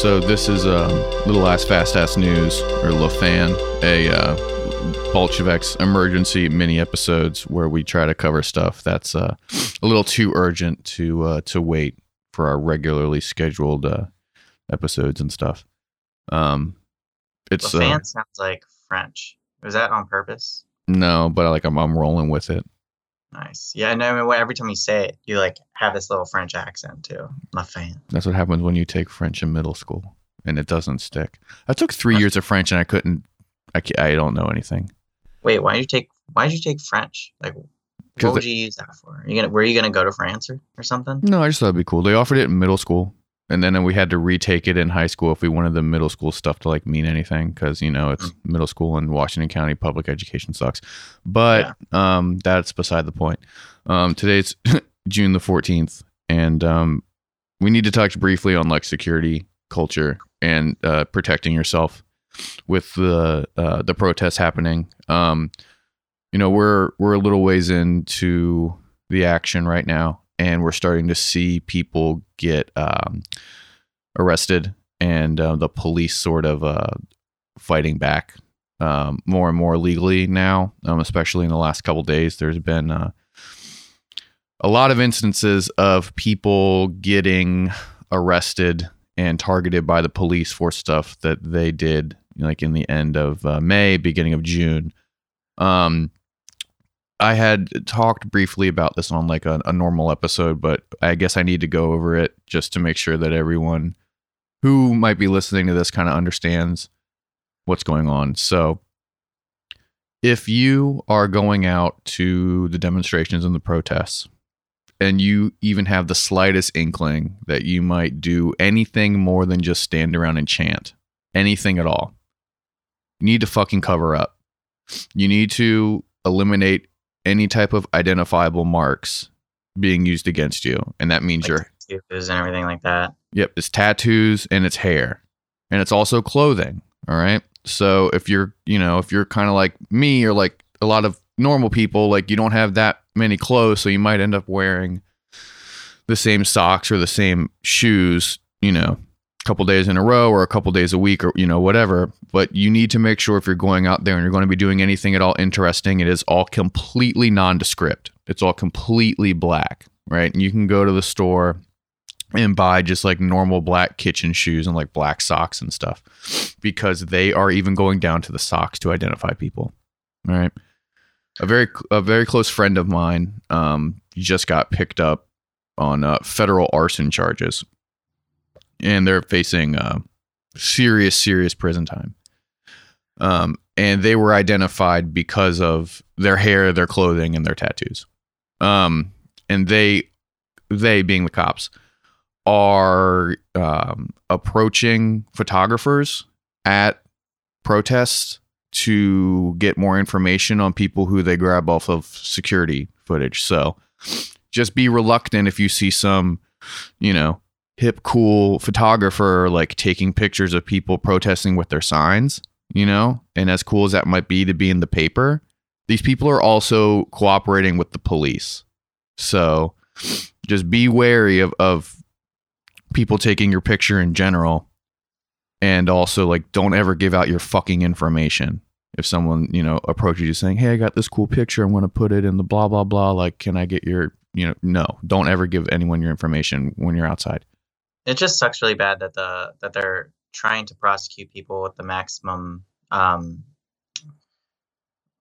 So this is a little ass fast ass news or LaFan, a uh, Bolsheviks emergency mini episodes where we try to cover stuff that's uh, a little too urgent to uh, to wait for our regularly scheduled uh, episodes and stuff. Um, it's The uh, sounds like French. Was that on purpose? no, but like I'm I'm rolling with it. Nice. Yeah, no, I mean, every time you say it, you like have this little French accent too. My fan. That's what happens when you take French in middle school and it doesn't stick. I took three years of French and I couldn't. I I don't know anything. Wait, why did you take why did you take French? Like, what would you use that for? you gonna were you gonna go to France or, or something? No, I just thought it'd be cool. They offered it in middle school, and then we had to retake it in high school if we wanted the middle school stuff to like mean anything, because you know it's middle school and Washington County public education sucks. But um, that's beside the point. Um, today's June the fourteenth, and um, we need to touch briefly on like security culture and uh, protecting yourself with the uh, the protests happening. Um, you know, we're we're a little ways into the action right now, and we're starting to see people get um, arrested, and uh, the police sort of uh, fighting back um, more and more legally now. Um, especially in the last couple days, there's been uh, a lot of instances of people getting arrested and targeted by the police for stuff that they did like in the end of uh, May, beginning of June. Um, I had talked briefly about this on like a, a normal episode, but I guess I need to go over it just to make sure that everyone who might be listening to this kind of understands what's going on. So, if you are going out to the demonstrations and the protests, and you even have the slightest inkling that you might do anything more than just stand around and chant, anything at all, you need to fucking cover up. You need to eliminate any type of identifiable marks being used against you. And that means your Tattoos and everything like that. Yep, it's tattoos and it's hair. And it's also clothing. All right. So if you're, you know, if you're kind of like me or like a lot of normal people, like you don't have that many clothes, so you might end up wearing the same socks or the same shoes, you know, couple days in a row or a couple days a week or, you know, whatever. But you need to make sure if you're going out there and you're going to be doing anything at all interesting, it is all completely nondescript. It's all completely black, right? And you can go to the store and buy just like normal black kitchen shoes and like black socks and stuff because they are even going down to the socks to identify people. All right. A very a very close friend of mine um just got picked up on uh, federal arson charges and they're facing uh, serious serious prison time. Um and they were identified because of their hair, their clothing and their tattoos. Um and they they being the cops are um, approaching photographers at protests to get more information on people who they grab off of security footage. So just be reluctant if you see some, you know, hip, cool photographer like taking pictures of people protesting with their signs, you know, and as cool as that might be to be in the paper, these people are also cooperating with the police. So just be wary of, of people taking your picture in general. And also like don't ever give out your fucking information. If someone you know approaches you saying hey i got this cool picture. I'm going to put it in the blah blah blah. Like can i get your you know no don't ever give anyone your information when you're outside It just sucks really bad that the that they're trying to prosecute people with the maximum um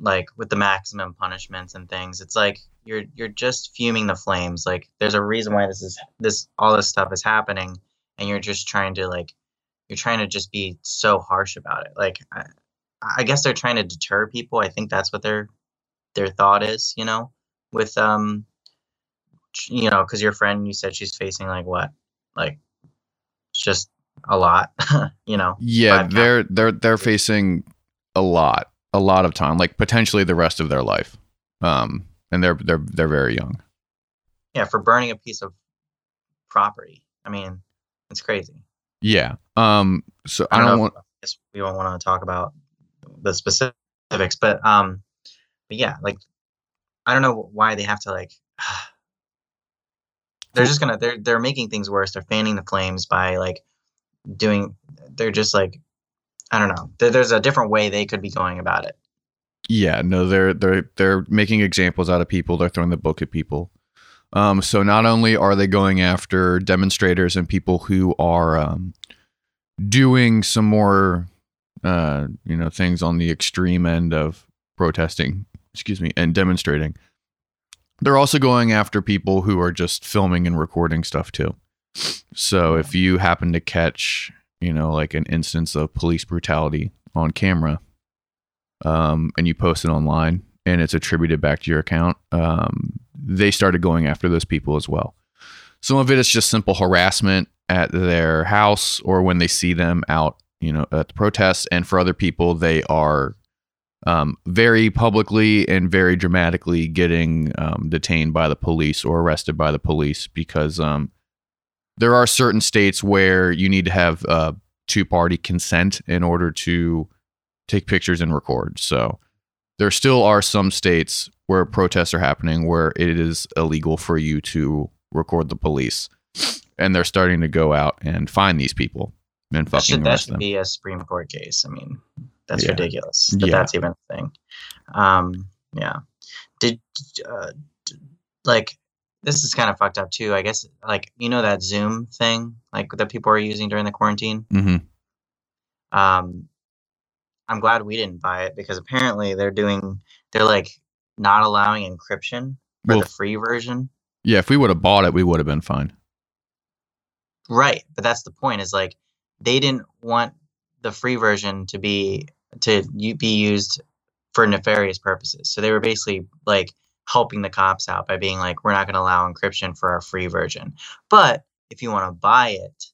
like with the maximum punishments and things. It's like you're you're just fuming the flames. Like there's a reason why this is this all this stuff is happening and you're just trying to like you're trying to just be so harsh about it. Like I, I guess they're trying to deter people. I think that's what their their thought is, you know, with um you know, cuz your friend you said she's facing like what? Like just a lot, you know. yeah they're they're they're facing a lot a lot of time like potentially the rest of their life um and they're they're they're very young Yeah, for burning a piece of property. I mean, it's crazy. yeah um so i I don't don't know. want I we don't want to talk about the specifics, but um, but yeah, like I don't know why they have to like. They're just gonna they're they're making things worse. They're fanning the flames by like doing. They're just like, I don't know. There, there's a different way they could be going about it. Yeah, no, they're they're they're making examples out of people. They're throwing the book at people. Um, so not only are they going after demonstrators and people who are um, doing some more, uh, you know, things on the extreme end of protesting, excuse me, and demonstrating, they're also going after people who are just filming and recording stuff too. So if you happen to catch, you know, like an instance of police brutality on camera, um, and you post it online and it's attributed back to your account, um, they started going after those people as well. Some of it is just simple harassment at their house or when they see them out, you know, at the protests. And for other people, they are um, very publicly and very dramatically getting um, detained by the police or arrested by the police because um, there are certain states where you need to have uh, two party consent in order to take pictures and record. So there still are some states where protests are happening where it is illegal for you to record the police. And they're starting to go out and find these people and That fucking should, that arrest should them. be a Supreme Court case. I mean, that's Yeah. ridiculous. That Yeah. that's even a thing. Um, yeah. Did uh, like this is kind of fucked up too. I guess like you know that Zoom thing like that people are using during the quarantine. hmm Um, I'm glad we didn't buy it because apparently they're doing they're like not allowing encryption for Well, the free version. yeah, if we would have bought it, we would have been fine. Right, but that's the point. Is like they didn't want the free version to be to be used for nefarious purposes. So they were basically like helping the cops out by being like, "We're not going to allow encryption for our free version, but if you want to buy it,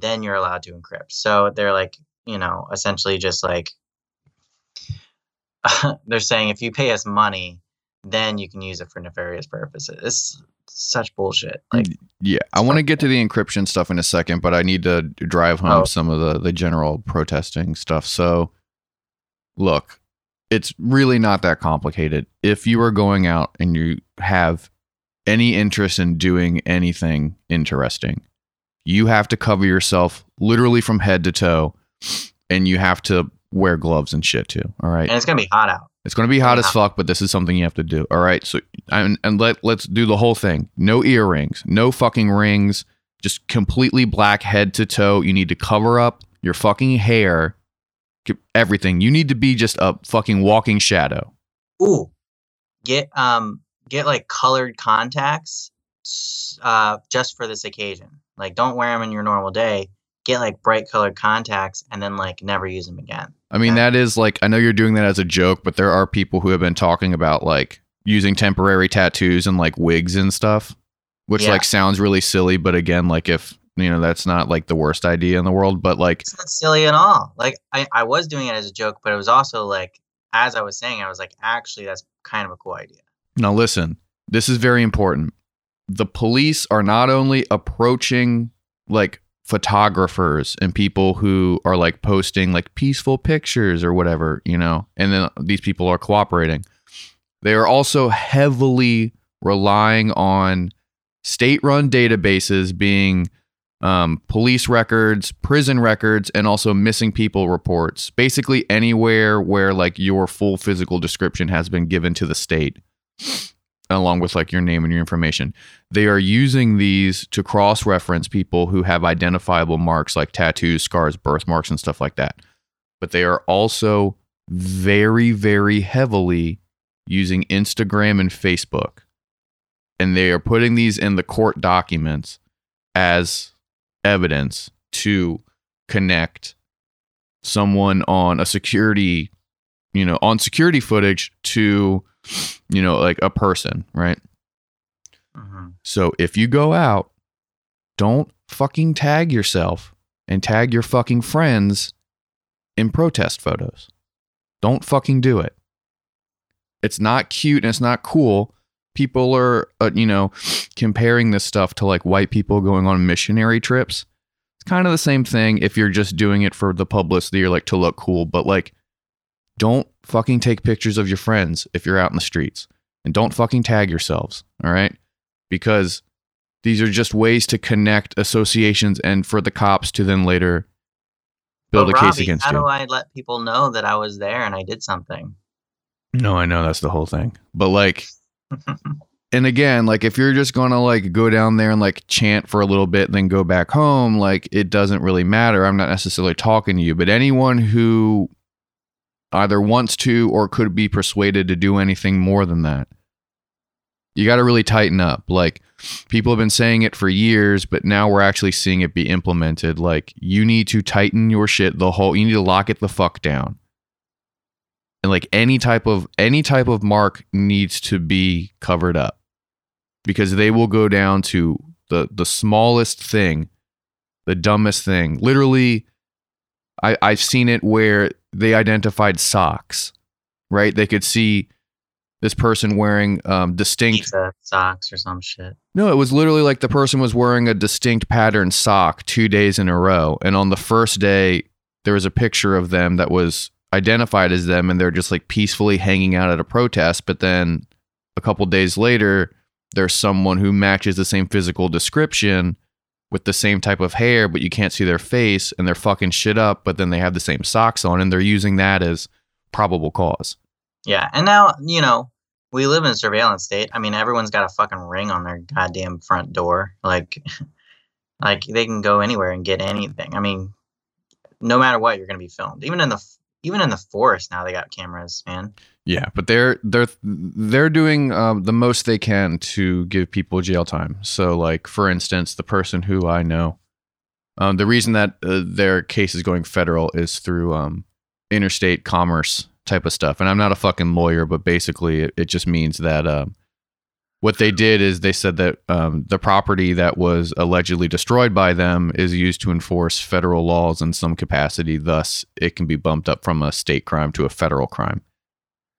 then you're allowed to encrypt." So they're like, you know, essentially just like they're saying, if you pay us money, then you can use it for nefarious purposes. Such bullshit. Mm, like, Yeah, I want to get to the encryption stuff in a second, but I need to drive home Oh. some of the the general protesting stuff. So, look, it's really not that complicated. If you are going out and you have any interest in doing anything interesting, you have to cover yourself literally from head to toe, and you have to wear gloves and shit too. All right. and it's gonna be hot out. It's going to be hot as fuck, but this is something you have to do. All right. So, and, and let let's do the whole thing. No earrings, no fucking rings, just completely black head to toe. You need to cover up your fucking hair, everything. You need to be just a fucking walking shadow. Ooh, get um get like colored contacts, uh, just for this occasion. Like, don't wear them in your normal day. Get like bright colored contacts, and then like never use them again. I mean, that is like I know you're doing that as a joke, but there are people who have been talking about like using temporary tattoos and like wigs and stuff, which Yeah. like sounds really silly. But again, like if you know that's not like the worst idea in the world, but like It's not silly at all. Like, I I was doing it as a joke, but it was also like, as I was saying, I was like, actually, that's kind of a cool idea. Now, listen, this is very important. The police are not only approaching like photographers and people who are like posting like peaceful pictures or whatever, you know, and then these people are cooperating. They are also heavily relying on state run databases being um, police records, prison records, and also missing people reports. Basically, anywhere where like your full physical description has been given to the state, along with like your name and your information. They are using these to cross reference people who have identifiable marks like tattoos, scars, birthmarks, and stuff like that. But they are also very, very heavily using Instagram and Facebook. And they are putting these in the court documents as evidence to connect someone on a security, you know, on security footage to, you know, like a person, right? hmm So if you go out, don't fucking tag yourself and tag your fucking friends in protest photos. Don't fucking do it. It's not cute and it's not cool. People are, uh, you know, comparing this stuff to like white people going on missionary trips. It's kind of the same thing if you're just doing it for the publicity or like to look cool, but like don't fucking take pictures of your friends if you're out in the streets and don't fucking tag yourselves, all right? Because These are just ways to connect associations and for the cops to then later build But a case against how you. How do I let people know that I was there and I did something? No, I know that's the whole thing. But like and again, like if you're just gonna like go down there and like chant for a little bit and then go back home, like it doesn't really matter. I'm not necessarily talking to you, but anyone who either wants to or could be persuaded to do anything more than that, you got to really tighten up. Like people have been saying it for years, but now we're actually seeing it be implemented. Like you need to tighten your shit the whole. You need to lock it the fuck down. And like any type of any type of mark needs to be covered up because they will go down to the the smallest thing, the dumbest thing. Literally, I I've seen it where they identified socks, right? They could see this person wearing um, distinct. Pizza socks or some shit. No, it was literally like the person was wearing a distinct pattern sock two days in a row, and on the first day there was a picture of them that was identified as them, and they're just like peacefully hanging out at a protest. But then a couple days later, there's someone who matches the same physical description with the same type of hair, but you can't see their face, and they're fucking shit up. But then they have the same socks on, and they're using that as probable cause. Yeah, and now you know we live in a surveillance state. I mean, everyone's got a fucking ring on their goddamn front door. Like, like they can go anywhere and get anything. I mean, no matter what, you're gonna be filmed. Even in the even in the forest now, they got cameras, man. Yeah, but they're they're they're doing um, the most they can to give people jail time. So, like for instance, the person who I know, um, the reason that uh, their case is going federal is through um, interstate commerce type of stuff. And I'm not a fucking lawyer, but basically, it, it just means that um, what they did is they said that um, the property that was allegedly destroyed by them is used to enforce federal laws in some capacity. Thus, it can be bumped up from a state crime to a federal crime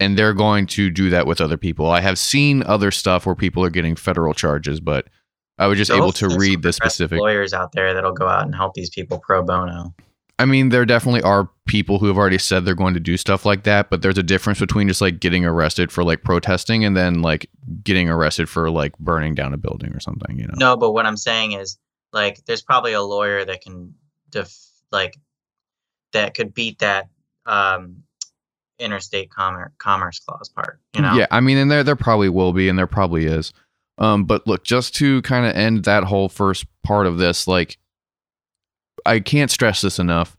and they're going to do that with other people. I have seen other stuff where people are getting federal charges, but I was just So able to read the specific. lawyers out there that'll go out and help these people pro bono. I mean, there definitely are people who have already said they're going to do stuff like that, but there's a difference between just like getting arrested for like protesting and then like getting arrested for like burning down a building or something, you know? No, but what I'm saying is, like, there's probably a lawyer that can, def- like, that could beat that um, interstate commerce commerce clause part. You know? Yeah, I mean, and there there probably will be, and there probably is. Um, but look, just to kind of end that whole first part of this, like, I can't stress this enough.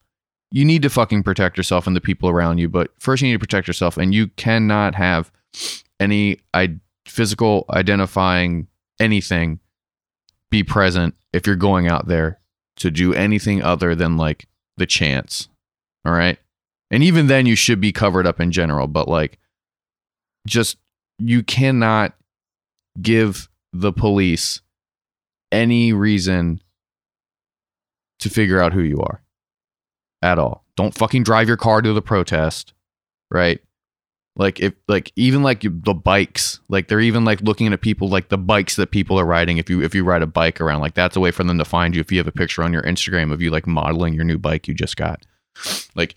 You need to fucking protect yourself and the people around you, but first you need to protect yourself, and you cannot have any I- physical identifying anything be present if you're going out there to do anything other than like the chance. All right. And even then, you should be covered up in general, but like, just you cannot give the police any reason to figure out who you are at all. Don't fucking drive your car to the protest, right? Like if like even like the bikes, like they're even like looking at people like the bikes that people are riding. If you if you ride a bike around, like that's a way for them to find you. If you have a picture on your Instagram of you like modeling your new bike you just got, like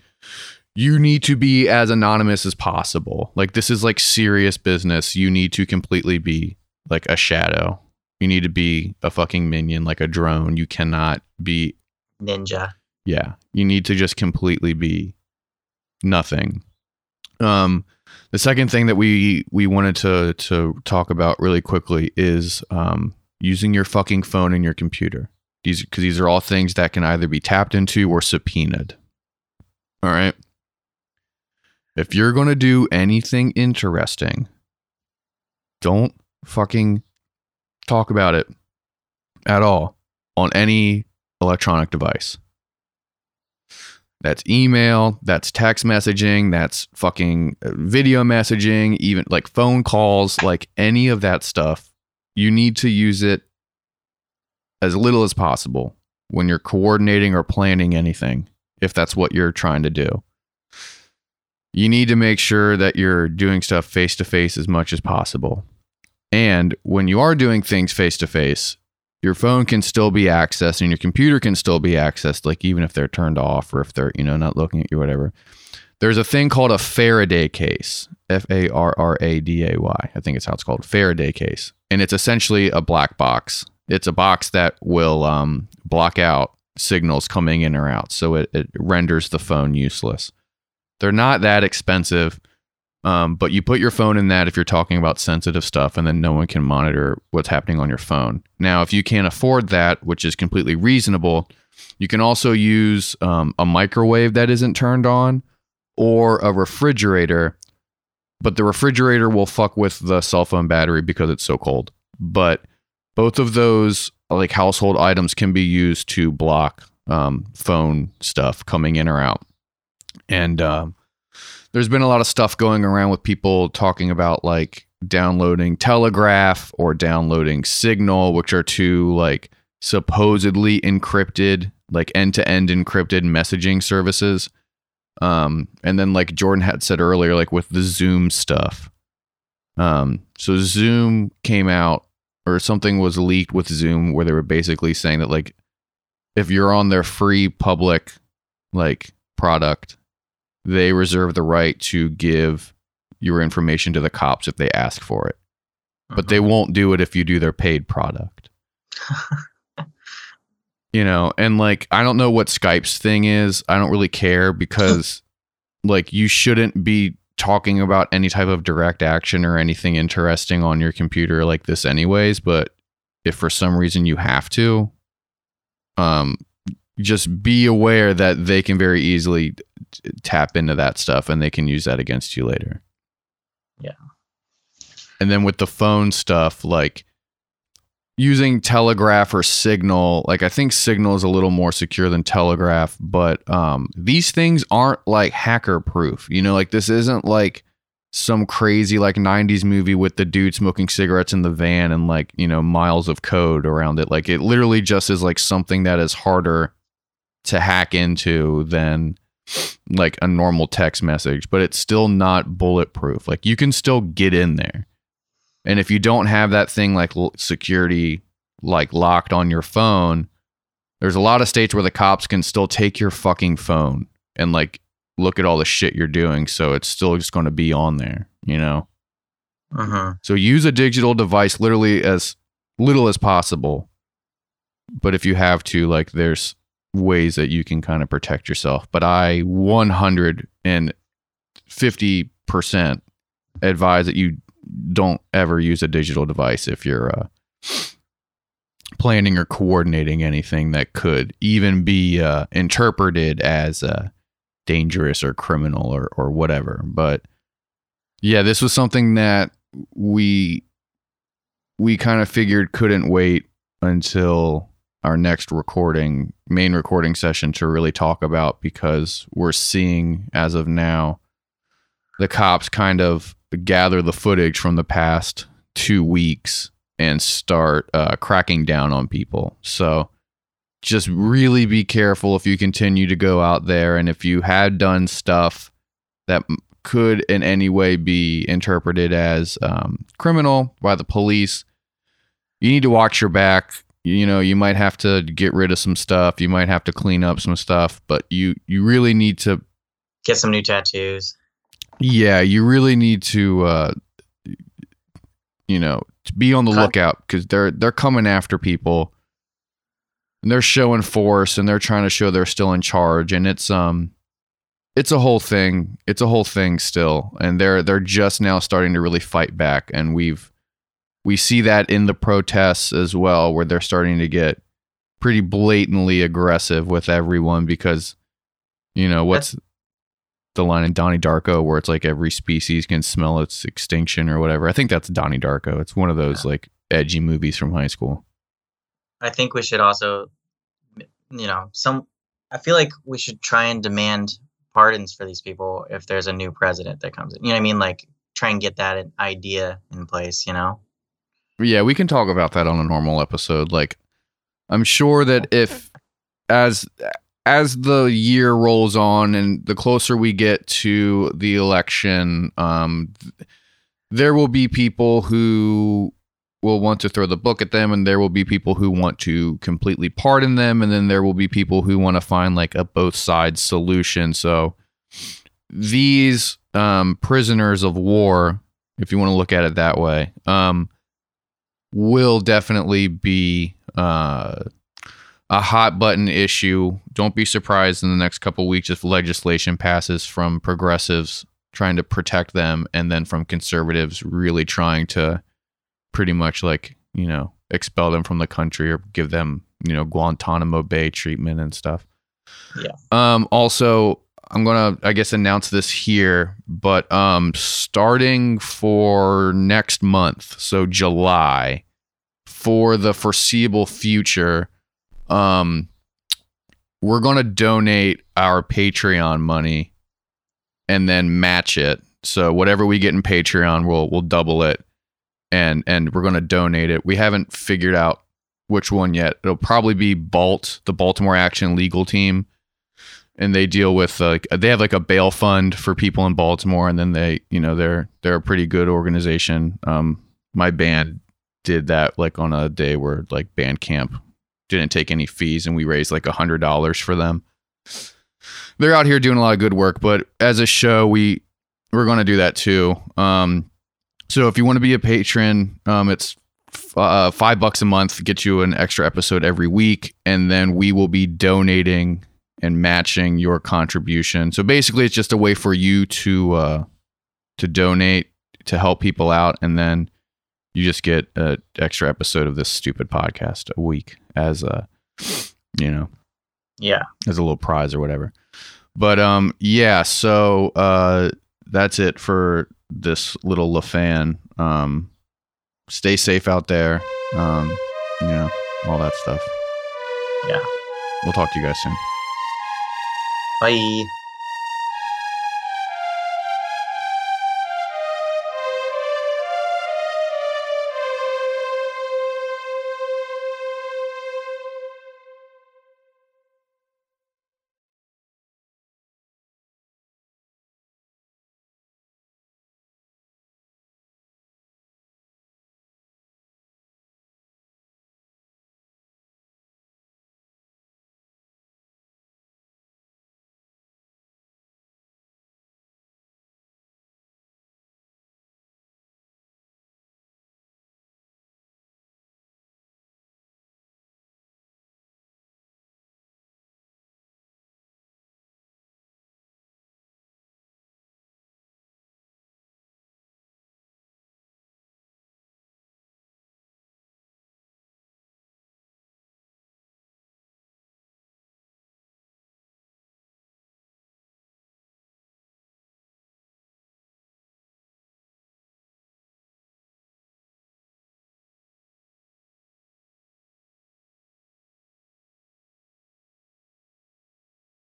you need to be as anonymous as possible. Like this is like serious business. You need to completely be like a shadow. You need to be a fucking minion, like a drone. You cannot be Ninja. yeah. You need to just completely be nothing. Um the second thing that we we wanted to to talk about really quickly is um using your fucking phone and your computer. These because these are all things that can either be tapped into or subpoenaed. All right. If you're going to do anything interesting, don't fucking talk about it at all on any electronic device. That's email, that's text messaging, that's fucking uh, video messaging, even like phone calls, like any of that stuff. You need to use it as little as possible when you're coordinating or planning anything, if that's what you're trying to do. You need to make sure that you're doing stuff face to face as much as possible. And when you are doing things face to face, your phone can still be accessed and your computer can still be accessed, like even if they're turned off or if they're, you know, not looking at you, or whatever. There's a thing called a Faraday case, F A R R A D A Y. I think it's how it's called, Faraday case. And it's essentially a black box It's a box that will um, block out signals coming in or out, so it, it renders the phone useless. They're not that expensive, um, but you put your phone in that if you're talking about sensitive stuff, and then no one can monitor what's happening on your phone. Now, if you can't afford that, which is completely reasonable, you can also use um, a microwave that isn't turned on or a refrigerator, but the refrigerator will fuck with the cell phone battery because it's so cold. But both of those like household items can be used to block um, phone stuff coming in or out. And um, there's been a lot of stuff going around with people talking about like downloading Telegraph or downloading Signal, which are two like supposedly encrypted, like end to end encrypted messaging services. Um, and then like Jordan had said earlier, like with the Zoom stuff. Um, so Zoom came out or something was leaked with Zoom where they were basically saying that like if you're on their free public like product, they reserve the right to give your information to the cops if they ask for it. But they Mhm. won't do it if you do their paid product. you know, and like I don't know what Skype's thing is. I don't really care because like you shouldn't be talking about any type of direct action or anything interesting on your computer like this anyways, but if for some reason you have to um just be aware that they can very easily tap into that stuff and they can use that against you later. Yeah. And then with the phone stuff like using telegraph or signal like i think signal is a little more secure than telegraph but um these things aren't like hacker proof you know like this isn't like some crazy like 90s movie with the dude smoking cigarettes in the van and like you know miles of code around it like it literally just is like something that is harder to hack into than like a normal text message but it's still not bulletproof like you can still get in there and if you don't have that thing like security like locked on your phone, there's a lot of states where the cops can still take your fucking phone and like look at all the shit you're doing. So it's still just going to be on there, you know? Mhm. So use a digital device literally as little as possible. But if you have to, like, there's ways that you can kind of protect yourself. But I 150% advise that you don't ever use a digital device if you're uh, planning or coordinating anything that could even be uh, interpreted as uh, dangerous or criminal or, or whatever. But yeah, this was something that we we kind of figured couldn't wait until our next recording main recording session to really talk about because we're seeing as of now the cops kind of gather the footage from the past two weeks and start uh, cracking down on people. So just really be careful if you continue to go out there and if you had done stuff that could in any way be interpreted as um, criminal by the police you need to watch your back you know you might have to get rid of some stuff you might have to clean up some stuff but you you really need to Get some new tattoos. yeah you really need to uh you know to be on the Cut. lookout because they're they're coming after people and they're showing force and they're trying to show they're still in charge and it's um it's a whole thing it's a whole thing still and they're they're just now starting to really fight back and we've we see that in the protests as well where they're starting to get pretty blatantly aggressive with everyone because you know what's the line in Donnie Darko where it's like every species can smell its extinction or whatever. I think that's Donnie Darko. It's one of those like edgy movies from high school. I think we should also, you know, some. I feel like we should try and demand pardons for these people if there's a new president that comes in. You know what I mean? Like try and get that idea in place. You know. Yeah, we can talk about that on a normal episode. Like I'm sure that if as as the year rolls on and the closer we get to the election, um there will be people who will want to throw the book at them and there will be people who want to completely pardon them and then there will be people who want to find like a both sides solution. So these um prisoners of war, if you want to look at it that way, um will definitely be uh, a hot button issue. Don't be surprised in the next couple weeks if legislation passes from progressives trying to protect them and then from conservatives really trying to pretty much like, you know, expel them from the country or give them, you know, Guantanamo Bay treatment and stuff. Yeah. Um also I'm going to I guess announce this here, but um starting for next month, so July for the foreseeable future, um we're going to donate our Patreon money and then match it. So whatever we get in Patreon, we'll we'll double it and and we're going to donate it. We haven't figured out which one yet. It'll probably be Balt, the Baltimore Action Legal Team, and they deal with like they have like a bail fund for people in Baltimore, and then they you know they're they're a pretty good organization. Um, my band did that like on a day where like Bandcamp didn't take any fees, and we raised like a hundred dollars for them. They're out here doing a lot of good work, but as a show, we we're going to do that too. Um, so if you want to be a patron, um, it's uh, five bucks a month, get you an extra episode every week, and then we will be donating and matching your contribution. So basically, it's just a way for you to uh, to donate to help people out, and then you just get an extra episode of this stupid podcast a week as a you know Yeah. as a little prize or whatever. But um yeah, so uh that's it for this little LaFan. Um stay safe out there. Um you know, all that stuff. Yeah. We'll talk to you guys soon. Bye.